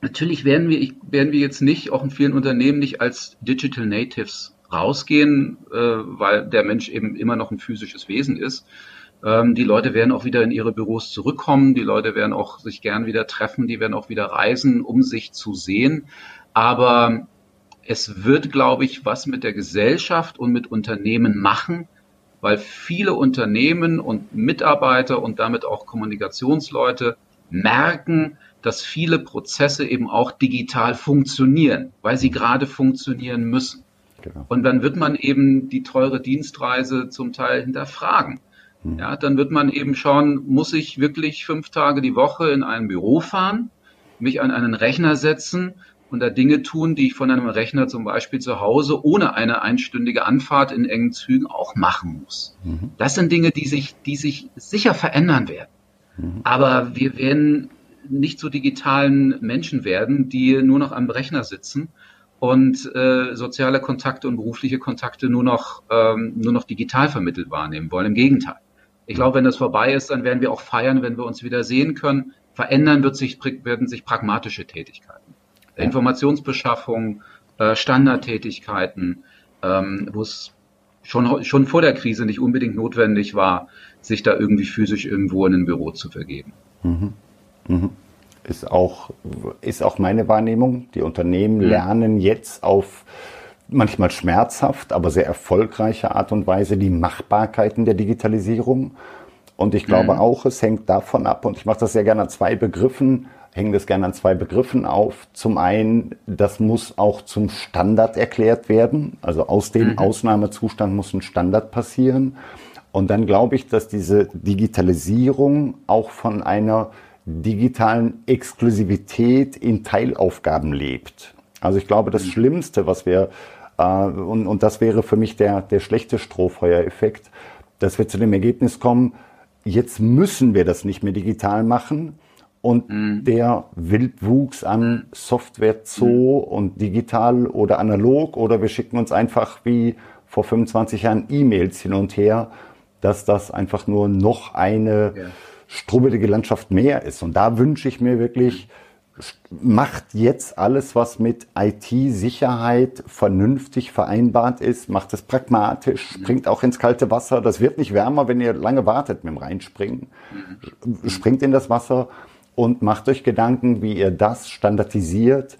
natürlich werden wir, ich, werden wir jetzt nicht, auch in vielen Unternehmen, nicht als Digital Natives rausgehen, äh, weil der Mensch eben immer noch ein physisches Wesen ist. Ähm, die Leute werden auch wieder in ihre Büros zurückkommen. Die Leute werden auch sich gern wieder treffen. Die werden auch wieder reisen, um sich zu sehen. Aber es wird, glaube ich, was mit der Gesellschaft und mit Unternehmen machen, weil viele Unternehmen und Mitarbeiter und damit auch Kommunikationsleute merken, dass viele Prozesse eben auch digital funktionieren, weil sie gerade funktionieren müssen. Genau. Und dann wird man eben die teure Dienstreise zum Teil hinterfragen. Hm. Ja, dann wird man eben schauen, muss ich wirklich fünf Tage die Woche in ein Büro fahren, mich an einen Rechner setzen und da Dinge tun, die ich von einem Rechner zum Beispiel zu Hause ohne eine einstündige Anfahrt in engen Zügen auch machen muss. Mhm. Das sind Dinge, die sich, die sich sicher verändern werden. Mhm. Aber wir werden nicht zu digitalen Menschen werden, die nur noch am Rechner sitzen und äh, soziale Kontakte und berufliche Kontakte nur noch, ähm, nur noch digital vermittelt wahrnehmen wollen. Im Gegenteil. Ich glaube, wenn das vorbei ist, dann werden wir auch feiern, wenn wir uns wieder sehen können. Verändern wird sich, werden sich pragmatische Tätigkeiten. Informationsbeschaffung, äh, Standardtätigkeiten, ähm, wo es schon, schon vor der Krise nicht unbedingt notwendig war, sich da irgendwie physisch irgendwo in ein Büro zu vergeben. Mhm. Mhm. Ist, auch, ist auch meine Wahrnehmung. Die Unternehmen mhm. lernen jetzt auf manchmal schmerzhaft, aber sehr erfolgreiche Art und Weise die Machbarkeiten der Digitalisierung. Und ich glaube mhm. auch, es hängt davon ab, und ich mache das sehr gerne an zwei Begriffen, hänge das gerne an zwei Begriffen auf. Zum einen, das muss auch zum Standard erklärt werden. Also aus dem mhm. Ausnahmezustand muss ein Standard passieren. Und dann glaube ich, dass diese Digitalisierung auch von einer digitalen Exklusivität in Teilaufgaben lebt. Also ich glaube, das mhm. Schlimmste, was wir und, und das wäre für mich der, der schlechte Strohfeuereffekt, dass wir zu dem Ergebnis kommen, jetzt müssen wir das nicht mehr digital machen. Und mhm. der Wildwuchs an Software Zoo mhm. und digital oder analog oder wir schicken uns einfach wie vor 25 Jahren E-Mails hin und her, dass das einfach nur noch eine ja. strubbelige Landschaft mehr ist. Und da wünsche ich mir wirklich, mhm macht jetzt alles, was mit IT-Sicherheit vernünftig vereinbart ist, macht es pragmatisch, springt auch ins kalte Wasser. Das wird nicht wärmer, wenn ihr lange wartet mit dem Reinspringen. Springt in das Wasser und macht euch Gedanken, wie ihr das standardisiert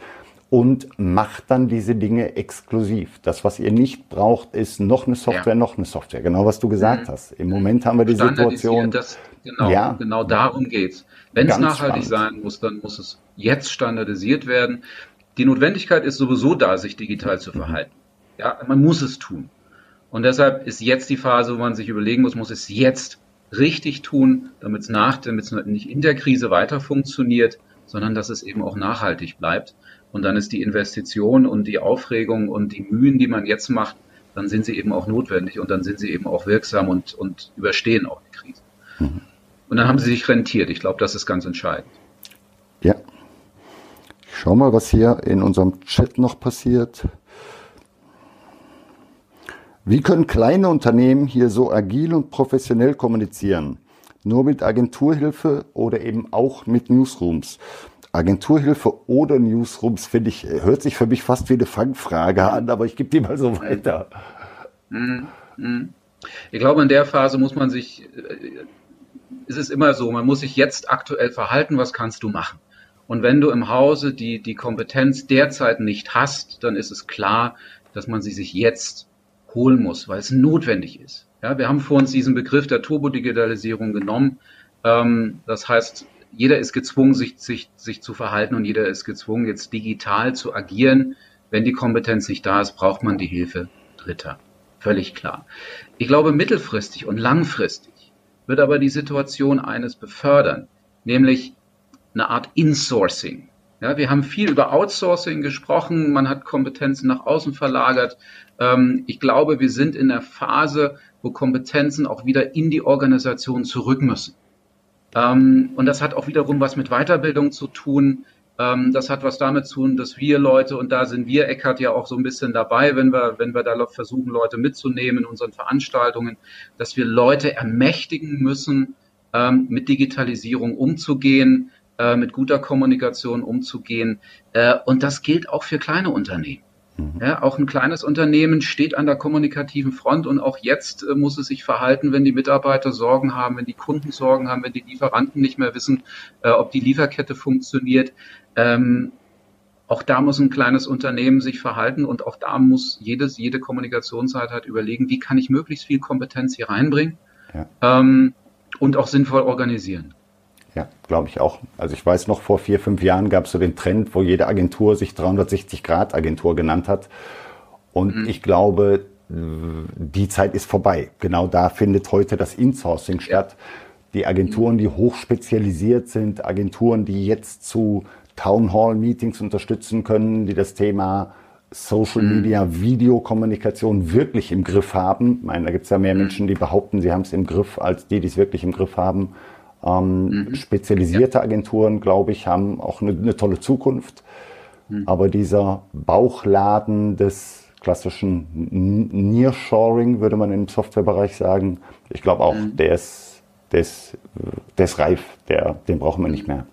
und macht dann diese Dinge exklusiv. Das, was ihr nicht braucht, ist noch eine Software, ja. noch eine Software. Genau, was du gesagt mhm. hast. Im Moment haben wir die Situation. Das, genau, ja, genau darum geht's. Wenn es nachhaltig spannend. sein muss, dann muss es jetzt standardisiert werden. Die Notwendigkeit ist sowieso da, sich digital zu verhalten. Ja, man muss es tun. Und deshalb ist jetzt die Phase, wo man sich überlegen muss, muss es jetzt richtig tun, damit es nach, damit es nicht in der Krise weiter funktioniert, sondern dass es eben auch nachhaltig bleibt. Und dann ist die Investition und die Aufregung und die Mühen, die man jetzt macht, dann sind sie eben auch notwendig und dann sind sie eben auch wirksam und, und überstehen auch die Krise. Mhm. Und dann haben sie sich rentiert. Ich glaube, das ist ganz entscheidend. Ja. Ich schau mal, was hier in unserem Chat noch passiert. Wie können kleine Unternehmen hier so agil und professionell kommunizieren? Nur mit Agenturhilfe oder eben auch mit Newsrooms? Agenturhilfe oder Newsrooms, finde ich, hört sich für mich fast wie eine Fangfrage an, aber ich gebe die mal so weiter. Mhm. Mhm. Ich glaube, in der Phase muss man sich, äh, ist es immer so, man muss sich jetzt aktuell verhalten, was kannst du machen? Und wenn du im Hause die, die Kompetenz derzeit nicht hast, dann ist es klar, dass man sie sich jetzt holen muss, weil es notwendig ist. Ja, wir haben vor uns diesen Begriff der Turbodigitalisierung genommen. Ähm, das heißt, jeder ist gezwungen, sich, sich, sich zu verhalten und jeder ist gezwungen, jetzt digital zu agieren. Wenn die Kompetenz nicht da ist, braucht man die Hilfe Dritter. Völlig klar. Ich glaube, mittelfristig und langfristig wird aber die Situation eines befördern, nämlich eine Art Insourcing. Ja, wir haben viel über Outsourcing gesprochen, man hat Kompetenzen nach außen verlagert. Ähm, ich glaube, wir sind in der Phase, wo Kompetenzen auch wieder in die Organisation zurück müssen. Ähm, und das hat auch wiederum was mit Weiterbildung zu tun. Ähm, das hat was damit zu tun, dass wir Leute, und da sind wir, Eckart, ja auch so ein bisschen dabei, wenn wir, wenn wir da versuchen, Leute mitzunehmen in unseren Veranstaltungen, dass wir Leute ermächtigen müssen, ähm, mit Digitalisierung umzugehen, äh, mit guter Kommunikation umzugehen. Äh, und das gilt auch für kleine Unternehmen. Mhm. Ja, auch ein kleines Unternehmen steht an der kommunikativen Front und auch jetzt äh, muss es sich verhalten, wenn die Mitarbeiter Sorgen haben, wenn die Kunden Sorgen haben, wenn die Lieferanten nicht mehr wissen, äh, ob die Lieferkette funktioniert. Ähm, auch da muss ein kleines Unternehmen sich verhalten und auch da muss jedes, jede Kommunikationseinheit überlegen, wie kann ich möglichst viel Kompetenz hier reinbringen ja. ähm, und auch sinnvoll organisieren. Ja, glaube ich auch. Also ich weiß noch, vor vier, fünf Jahren gab es so den Trend, wo jede Agentur sich 360-Grad-Agentur genannt hat. Und mhm. ich glaube, die Zeit ist vorbei. Genau da findet heute das Insourcing ja. statt. Die Agenturen, die hochspezialisiert sind, Agenturen, die jetzt zu Town Hall Meetings unterstützen können, die das Thema Social mhm. Media, Videokommunikation wirklich im Griff haben. Ich meine, da gibt es ja mehr mhm. Menschen, die behaupten, sie haben es im Griff, als die, die es wirklich im Griff haben. Ähm, mhm. Spezialisierte ja. Agenturen, glaube ich, haben auch eine, eine tolle Zukunft. Mhm. Aber dieser Bauchladen des klassischen Nearshoring, würde man im Softwarebereich sagen, ich glaube auch, mhm. der, ist, der, ist, der ist reif, der, den brauchen wir nicht mehr.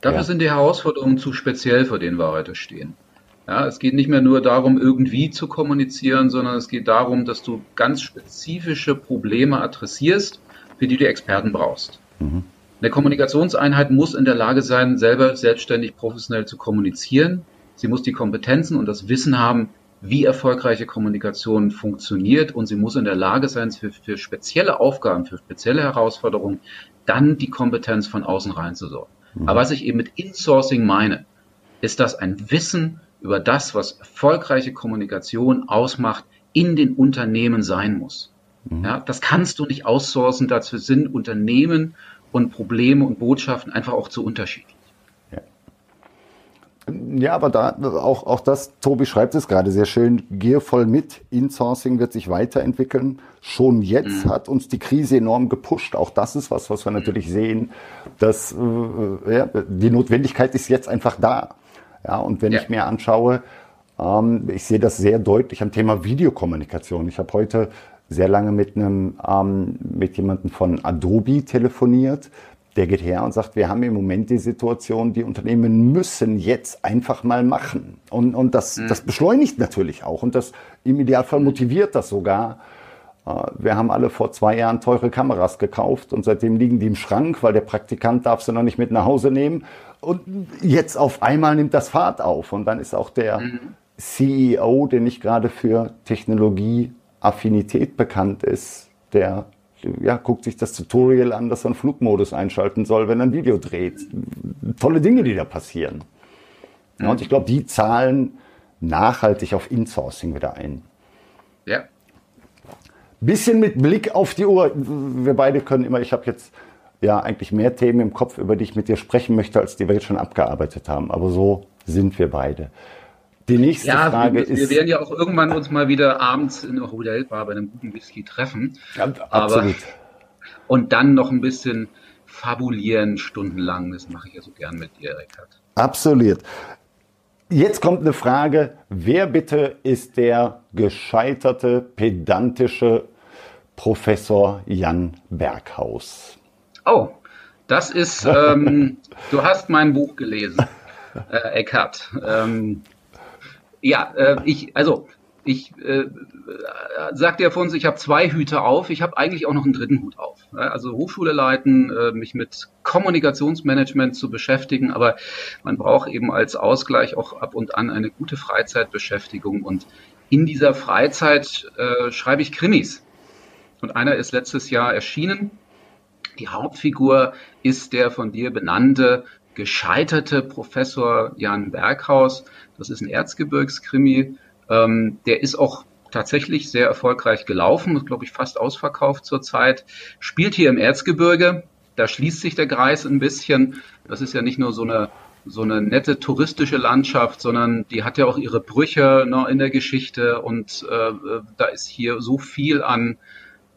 Dafür ja. sind die Herausforderungen zu speziell, vor denen wir heute stehen. Ja, es geht nicht mehr nur darum, irgendwie zu kommunizieren, sondern es geht darum, dass du ganz spezifische Probleme adressierst, für die du Experten brauchst. Mhm. Eine Kommunikationseinheit muss in der Lage sein, selber selbstständig professionell zu kommunizieren. Sie muss die Kompetenzen und das Wissen haben, wie erfolgreiche Kommunikation funktioniert und sie muss in der Lage sein, für, für spezielle Aufgaben, für spezielle Herausforderungen dann die Kompetenz von außen reinzusorgen. Mhm. Aber was ich eben mit Insourcing meine, ist, dass ein Wissen über das, was erfolgreiche Kommunikation ausmacht, in den Unternehmen sein muss. Mhm. Ja, das kannst du nicht outsourcen. Dazu sind Unternehmen und Probleme und Botschaften einfach auch zu unterschiedlich. Ja. Aber da auch, auch das, Tobi schreibt es gerade sehr schön, gehe voll mit. Insourcing wird sich weiterentwickeln. Schon jetzt mhm. hat uns die Krise enorm gepusht. Auch das ist was, was wir natürlich sehen, dass äh, ja, die Notwendigkeit ist jetzt einfach da. Ja, und wenn ja. ich mir anschaue, ähm, ich sehe das sehr deutlich am Thema Videokommunikation. Ich habe heute sehr lange mit einem ähm, mit jemandem von Adobe telefoniert der geht her und sagt, wir haben im Moment die Situation, die Unternehmen müssen jetzt einfach mal machen. Und, und das, mhm. das beschleunigt natürlich auch und das im Idealfall motiviert das sogar. Äh, wir haben alle vor zwei Jahren teure Kameras gekauft und seitdem liegen die im Schrank, weil der Praktikant darf sie noch nicht mit nach Hause nehmen. Und jetzt auf einmal nimmt das Fahrt auf und dann ist auch der mhm. CEO, der nicht gerade für Technologieaffinität bekannt ist, der ja, guckt sich das Tutorial an, dass er einen Flugmodus einschalten soll, wenn er ein Video dreht. Tolle Dinge, die da passieren. Ja, und ich glaube, die zahlen nachhaltig auf Insourcing wieder ein. Ja. Bisschen mit Blick auf die Uhr. Wir beide können immer, ich habe jetzt ja eigentlich mehr Themen im Kopf, über die ich mit dir sprechen möchte, als die wir jetzt schon abgearbeitet haben. Aber so sind wir beide. Die nächste ja, Frage wir, ist. Wir werden ja auch irgendwann uns mal wieder abends in der Hotelbar bei einem guten Whisky treffen. Ja, absolut. Aber, und dann noch ein bisschen fabulieren stundenlang. Das mache ich ja so gern mit dir, Eckert. Absolut. Jetzt kommt eine Frage. Wer bitte ist der gescheiterte, pedantische Professor Jan Berghaus? Oh, das ist, ähm, du hast mein Buch gelesen, äh, Eckhardt. Ähm, ja, äh, ich, also ich äh, sagte ja vor uns, ich habe zwei Hüte auf. Ich habe eigentlich auch noch einen dritten Hut auf. Also Hochschule leiten, äh, mich mit Kommunikationsmanagement zu beschäftigen, aber man braucht eben als Ausgleich auch ab und an eine gute Freizeitbeschäftigung. Und in dieser Freizeit äh, schreibe ich Krimis. Und einer ist letztes Jahr erschienen. Die Hauptfigur ist der von dir benannte gescheiterte Professor Jan Berghaus. Das ist ein Erzgebirgskrimi. Ähm, der ist auch tatsächlich sehr erfolgreich gelaufen, ist, glaube ich, fast ausverkauft zurzeit. Spielt hier im Erzgebirge. Da schließt sich der Kreis ein bisschen. Das ist ja nicht nur so eine so eine nette touristische Landschaft, sondern die hat ja auch ihre Brüche ne, in der Geschichte und äh, da ist hier so viel an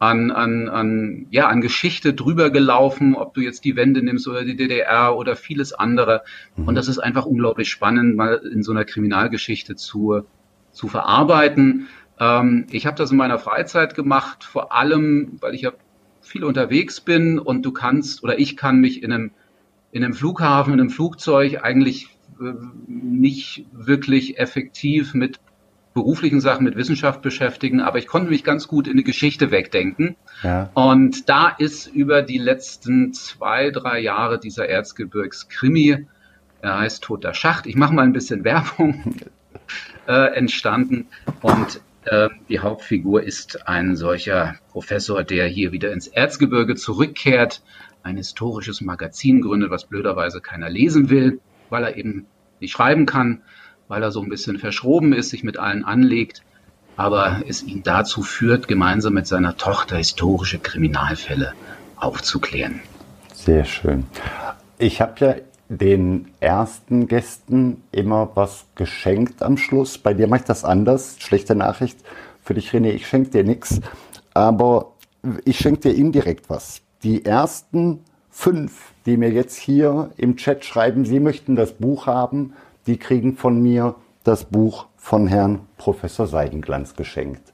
an, an, an, ja, an Geschichte drüber gelaufen, ob du jetzt die Wende nimmst oder die DDR oder vieles andere. Mhm. Und das ist einfach unglaublich spannend, mal in so einer Kriminalgeschichte zu, zu verarbeiten. Ähm, ich habe das in meiner Freizeit gemacht, vor allem, weil ich ja viel unterwegs bin und du kannst oder ich kann mich in einem, in einem Flughafen, in einem Flugzeug eigentlich äh, nicht wirklich effektiv mit beruflichen Sachen mit Wissenschaft beschäftigen, aber ich konnte mich ganz gut in die Geschichte wegdenken. Ja. Und da ist über die letzten zwei, drei Jahre dieser Erzgebirgskrimi, er heißt Toter Schacht, ich mache mal ein bisschen Werbung, äh, entstanden. Und äh, die Hauptfigur ist ein solcher Professor, der hier wieder ins Erzgebirge zurückkehrt, ein historisches Magazin gründet, was blöderweise keiner lesen will, weil er eben nicht schreiben kann weil er so ein bisschen verschroben ist, sich mit allen anlegt, aber es ihn dazu führt, gemeinsam mit seiner Tochter historische Kriminalfälle aufzuklären. Sehr schön. Ich habe ja den ersten Gästen immer was geschenkt am Schluss. Bei dir mache ich das anders. Schlechte Nachricht für dich, René. Ich schenke dir nichts. Aber ich schenke dir indirekt was. Die ersten fünf, die mir jetzt hier im Chat schreiben, sie möchten das Buch haben, die kriegen von mir das Buch von Herrn Professor Seidenglanz geschenkt.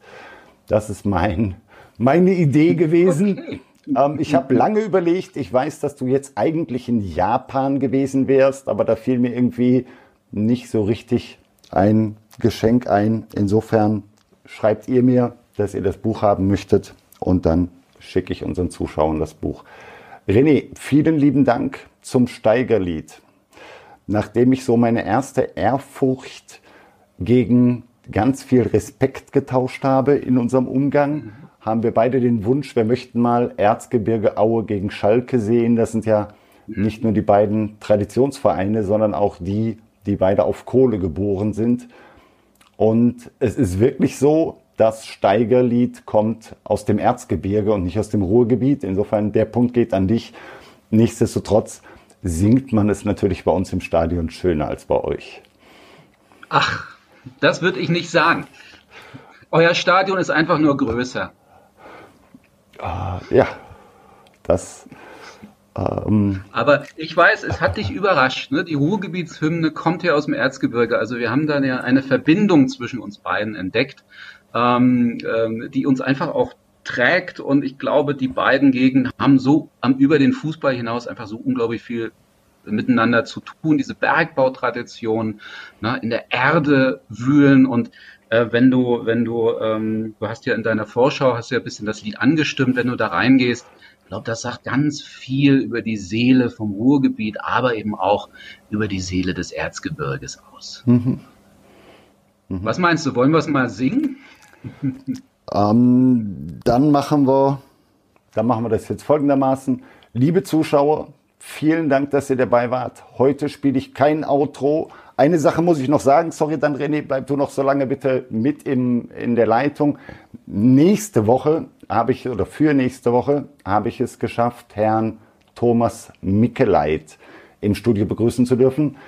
Das ist mein, meine Idee gewesen. Okay. Ähm, ich habe lange überlegt, ich weiß, dass du jetzt eigentlich in Japan gewesen wärst, aber da fiel mir irgendwie nicht so richtig ein Geschenk ein. Insofern schreibt ihr mir, dass ihr das Buch haben möchtet und dann schicke ich unseren Zuschauern das Buch. René, vielen lieben Dank zum Steigerlied nachdem ich so meine erste Ehrfurcht gegen ganz viel Respekt getauscht habe in unserem Umgang, haben wir beide den Wunsch, wir möchten mal Erzgebirge Aue gegen Schalke sehen. Das sind ja nicht nur die beiden Traditionsvereine, sondern auch die, die beide auf Kohle geboren sind. Und es ist wirklich so, das Steigerlied kommt aus dem Erzgebirge und nicht aus dem Ruhrgebiet. Insofern der Punkt geht an dich. Nichtsdestotrotz singt man es natürlich bei uns im Stadion schöner als bei euch. Ach, das würde ich nicht sagen. Euer Stadion ist einfach nur größer. Uh, ja, das. Ähm Aber ich weiß, es hat dich überrascht. Ne? Die Ruhrgebietshymne kommt ja aus dem Erzgebirge. Also wir haben da ja eine Verbindung zwischen uns beiden entdeckt, ähm, ähm, die uns einfach auch trägt. Und ich glaube, die beiden Gegenden haben so am, über den Fußball hinaus einfach so unglaublich viel miteinander zu tun, diese Bergbautradition, ne, in der Erde wühlen und äh, wenn du, wenn du, ähm, du hast ja in deiner Vorschau, hast ja ein bisschen das Lied angestimmt, wenn du da reingehst, ich glaube, das sagt ganz viel über die Seele vom Ruhrgebiet, aber eben auch über die Seele des Erzgebirges aus. Mhm. Mhm. Was meinst du, wollen wir es mal singen? ähm, dann machen wir, dann machen wir das jetzt folgendermaßen. Liebe Zuschauer, Vielen Dank, dass ihr dabei wart. Heute spiele ich kein Outro. Eine Sache muss ich noch sagen. Sorry, dann René, bleib du noch so lange bitte mit im, in der Leitung. Nächste Woche habe ich, oder für nächste Woche habe ich es geschafft, Herrn Thomas Mickeleit im Studio begrüßen zu dürfen.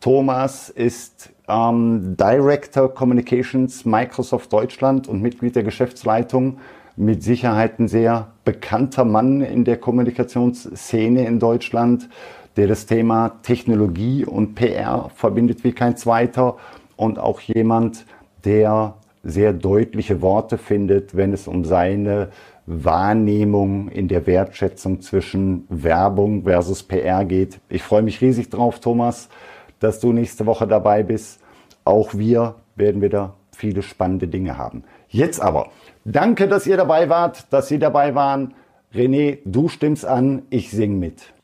Thomas ist ähm, Director Communications Microsoft Deutschland und Mitglied der Geschäftsleitung. Mit Sicherheit ein sehr bekannter Mann in der Kommunikationsszene in Deutschland, der das Thema Technologie und PR verbindet wie kein zweiter. Und auch jemand, der sehr deutliche Worte findet, wenn es um seine Wahrnehmung in der Wertschätzung zwischen Werbung versus PR geht. Ich freue mich riesig drauf, Thomas, dass du nächste Woche dabei bist. Auch wir werden wieder viele spannende Dinge haben. Jetzt aber Danke, dass ihr dabei wart, dass Sie dabei waren. René, du stimmst an, ich sing mit.